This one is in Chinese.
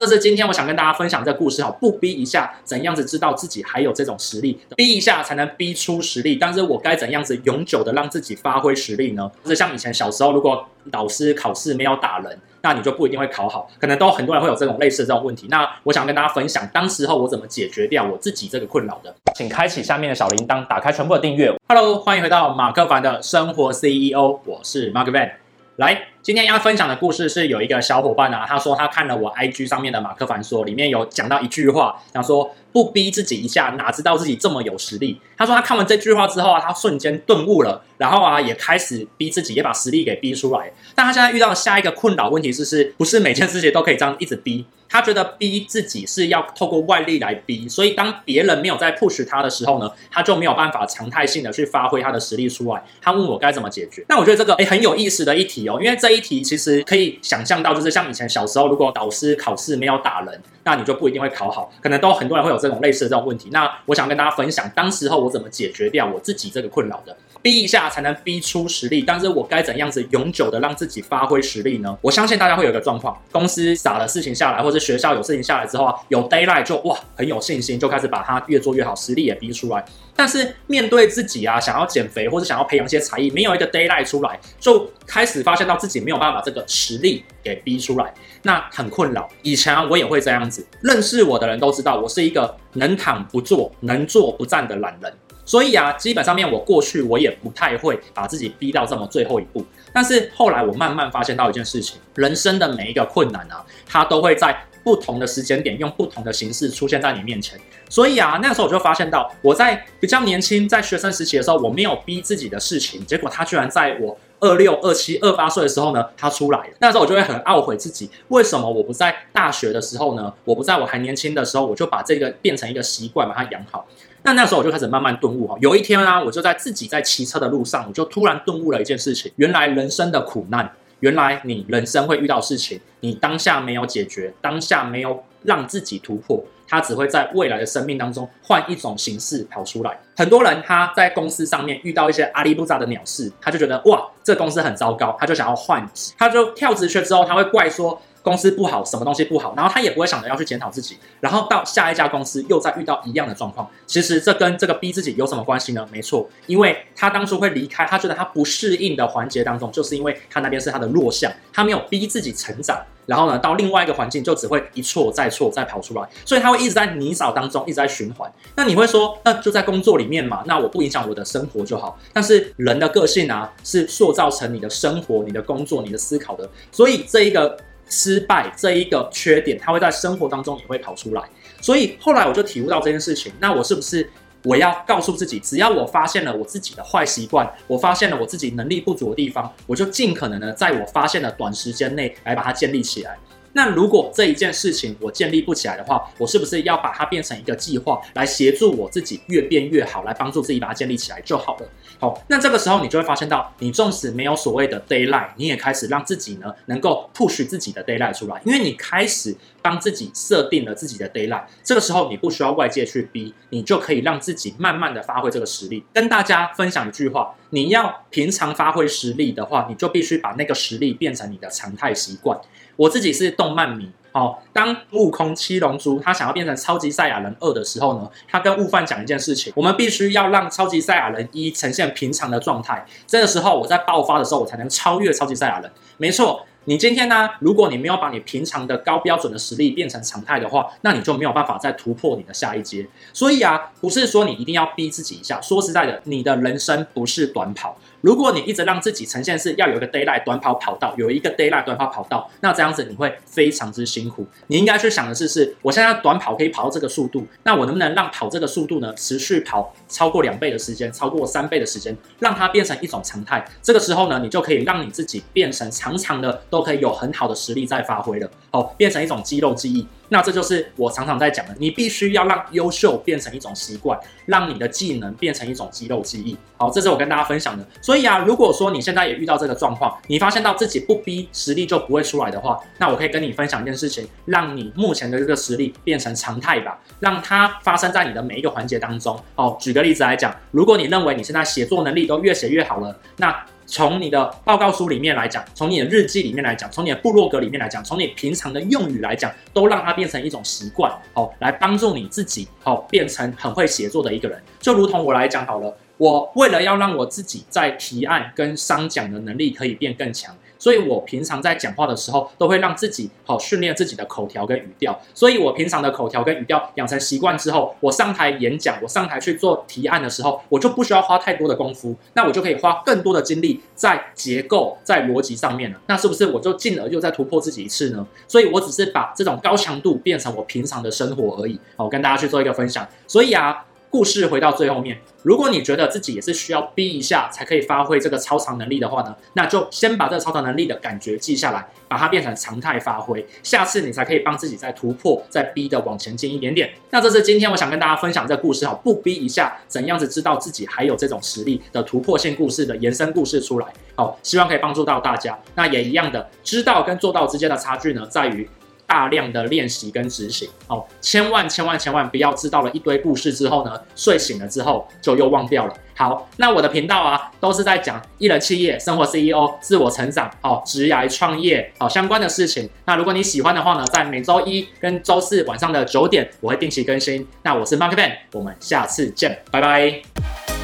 这是今天我想跟大家分享这个故事哈，不逼一下，怎样子知道自己还有这种实力？逼一下才能逼出实力，但是我该怎样子永久的让自己发挥实力呢？就是像以前小时候，如果老师考试没有打人，那你就不一定会考好，可能都很多人会有这种类似的这种问题。那我想跟大家分享，当时候我怎么解决掉我自己这个困扰的，请开启下面的小铃铛，打开全部的订阅。Hello，欢迎回到马克凡的生活 CEO，我是 Mark Van。来，今天要分享的故事是有一个小伙伴啊，他说他看了我 IG 上面的马克凡说，里面有讲到一句话，讲说不逼自己一下，哪知道自己这么有实力。他说他看完这句话之后啊，他瞬间顿悟了，然后啊也开始逼自己，也把实力给逼出来。但他现在遇到下一个困扰问题是，是不是每件事情都可以这样一直逼？他觉得逼自己是要透过外力来逼，所以当别人没有在 push 他的时候呢，他就没有办法常态性的去发挥他的实力出来。他问我该怎么解决？那我觉得这个诶很有意思的一题哦，因为这这一题其实可以想象到，就是像以前小时候，如果导师考试没有打人，那你就不一定会考好，可能都很多人会有这种类似的这种问题。那我想跟大家分享，当时候我怎么解决掉我自己这个困扰的。逼一下才能逼出实力，但是我该怎样子永久的让自己发挥实力呢？我相信大家会有一个状况，公司撒了事情下来，或者学校有事情下来之后啊，有 daylight 就哇很有信心，就开始把它越做越好，实力也逼出来。但是面对自己啊，想要减肥或者想要培养一些才艺，没有一个 daylight 出来，就开始发现到自己没有办法把这个实力给逼出来，那很困扰。以前啊，我也会这样子，认识我的人都知道，我是一个能躺不坐、能坐不站的懒人。所以啊，基本上面我过去我也不太会把自己逼到这么最后一步。但是后来我慢慢发现到一件事情，人生的每一个困难啊，它都会在不同的时间点用不同的形式出现在你面前。所以啊，那个时候我就发现到，我在比较年轻，在学生时期的时候，我没有逼自己的事情，结果它居然在我二六、二七、二八岁的时候呢，它出来了。那时候我就会很懊悔自己，为什么我不在大学的时候呢？我不在我还年轻的时候，我就把这个变成一个习惯，把它养好。那那时候我就开始慢慢顿悟哈，有一天啊，我就在自己在骑车的路上，我就突然顿悟了一件事情：原来人生的苦难，原来你人生会遇到事情，你当下没有解决，当下没有让自己突破，它只会在未来的生命当中换一种形式跑出来。很多人他在公司上面遇到一些阿里不扎的鸟事，他就觉得哇，这公司很糟糕，他就想要换职，他就跳职去之后，他会怪说。公司不好，什么东西不好，然后他也不会想着要去检讨自己，然后到下一家公司又再遇到一样的状况。其实这跟这个逼自己有什么关系呢？没错，因为他当初会离开，他觉得他不适应的环节当中，就是因为他那边是他的弱项，他没有逼自己成长，然后呢，到另外一个环境就只会一错再错再跑出来，所以他会一直在泥沼当中一直在循环。那你会说，那就在工作里面嘛，那我不影响我的生活就好。但是人的个性啊，是塑造成你的生活、你的工作、你的思考的，所以这一个。失败这一个缺点，它会在生活当中也会跑出来。所以后来我就体悟到这件事情，那我是不是我要告诉自己，只要我发现了我自己的坏习惯，我发现了我自己能力不足的地方，我就尽可能的在我发现的短时间内来把它建立起来。那如果这一件事情我建立不起来的话，我是不是要把它变成一个计划，来协助我自己越变越好，来帮助自己把它建立起来就好了。好，那这个时候你就会发现到，你纵使没有所谓的 deadline，你也开始让自己呢能够 push 自己的 deadline 出来，因为你开始帮自己设定了自己的 deadline。这个时候你不需要外界去逼，你就可以让自己慢慢的发挥这个实力。跟大家分享一句话，你要平常发挥实力的话，你就必须把那个实力变成你的常态习惯。我自己是动漫迷，哦，当悟空七龙珠他想要变成超级赛亚人二的时候呢，他跟悟饭讲一件事情，我们必须要让超级赛亚人一呈现平常的状态，这个时候我在爆发的时候，我才能超越超级赛亚人。没错。你今天呢？如果你没有把你平常的高标准的实力变成常态的话，那你就没有办法再突破你的下一阶。所以啊，不是说你一定要逼自己一下。说实在的，你的人生不是短跑。如果你一直让自己呈现是要有一个 d a y l i g h t 短跑跑道，有一个 d a y l i g h t 短跑跑道，那这样子你会非常之辛苦。你应该去想的是，是我现在短跑可以跑到这个速度，那我能不能让跑这个速度呢，持续跑超过两倍的时间，超过三倍的时间，让它变成一种常态。这个时候呢，你就可以让你自己变成长长的都可以有很好的实力在发挥了，哦，变成一种肌肉记忆。那这就是我常常在讲的，你必须要让优秀变成一种习惯，让你的技能变成一种肌肉记忆。好，这是我跟大家分享的。所以啊，如果说你现在也遇到这个状况，你发现到自己不逼实力就不会出来的话，那我可以跟你分享一件事情，让你目前的这个实力变成常态吧，让它发生在你的每一个环节当中。哦，举个例子来讲，如果你认为你现在写作能力都越写越好了，那从你的报告书里面来讲，从你的日记里面来讲，从你的部落格里面来讲，从你平常的用语来讲，都让它变成一种习惯，哦，来帮助你自己，哦，变成很会写作的一个人。就如同我来讲好了，我为了要让我自己在提案跟商讲的能力可以变更强。所以我平常在讲话的时候，都会让自己好训练自己的口条跟语调。所以我平常的口条跟语调养成习惯之后，我上台演讲，我上台去做提案的时候，我就不需要花太多的功夫，那我就可以花更多的精力在结构、在逻辑上面了。那是不是我就进而又再突破自己一次呢？所以我只是把这种高强度变成我平常的生活而已。好，跟大家去做一个分享。所以啊。故事回到最后面，如果你觉得自己也是需要逼一下才可以发挥这个超长能力的话呢，那就先把这个超长能力的感觉记下来，把它变成常态发挥，下次你才可以帮自己再突破、再逼的往前进一点点。那这是今天我想跟大家分享这故事哈，不逼一下怎样子知道自己还有这种实力的突破性故事的延伸故事出来，好，希望可以帮助到大家。那也一样的，知道跟做到之间的差距呢，在于。大量的练习跟执行，哦，千万千万千万不要知道了一堆故事之后呢，睡醒了之后就又忘掉了。好，那我的频道啊，都是在讲一人企业、生活 CEO、自我成长、哦，职涯创业、好相关的事情。那如果你喜欢的话呢，在每周一跟周四晚上的九点，我会定期更新。那我是 Mark Ben，我们下次见，拜拜。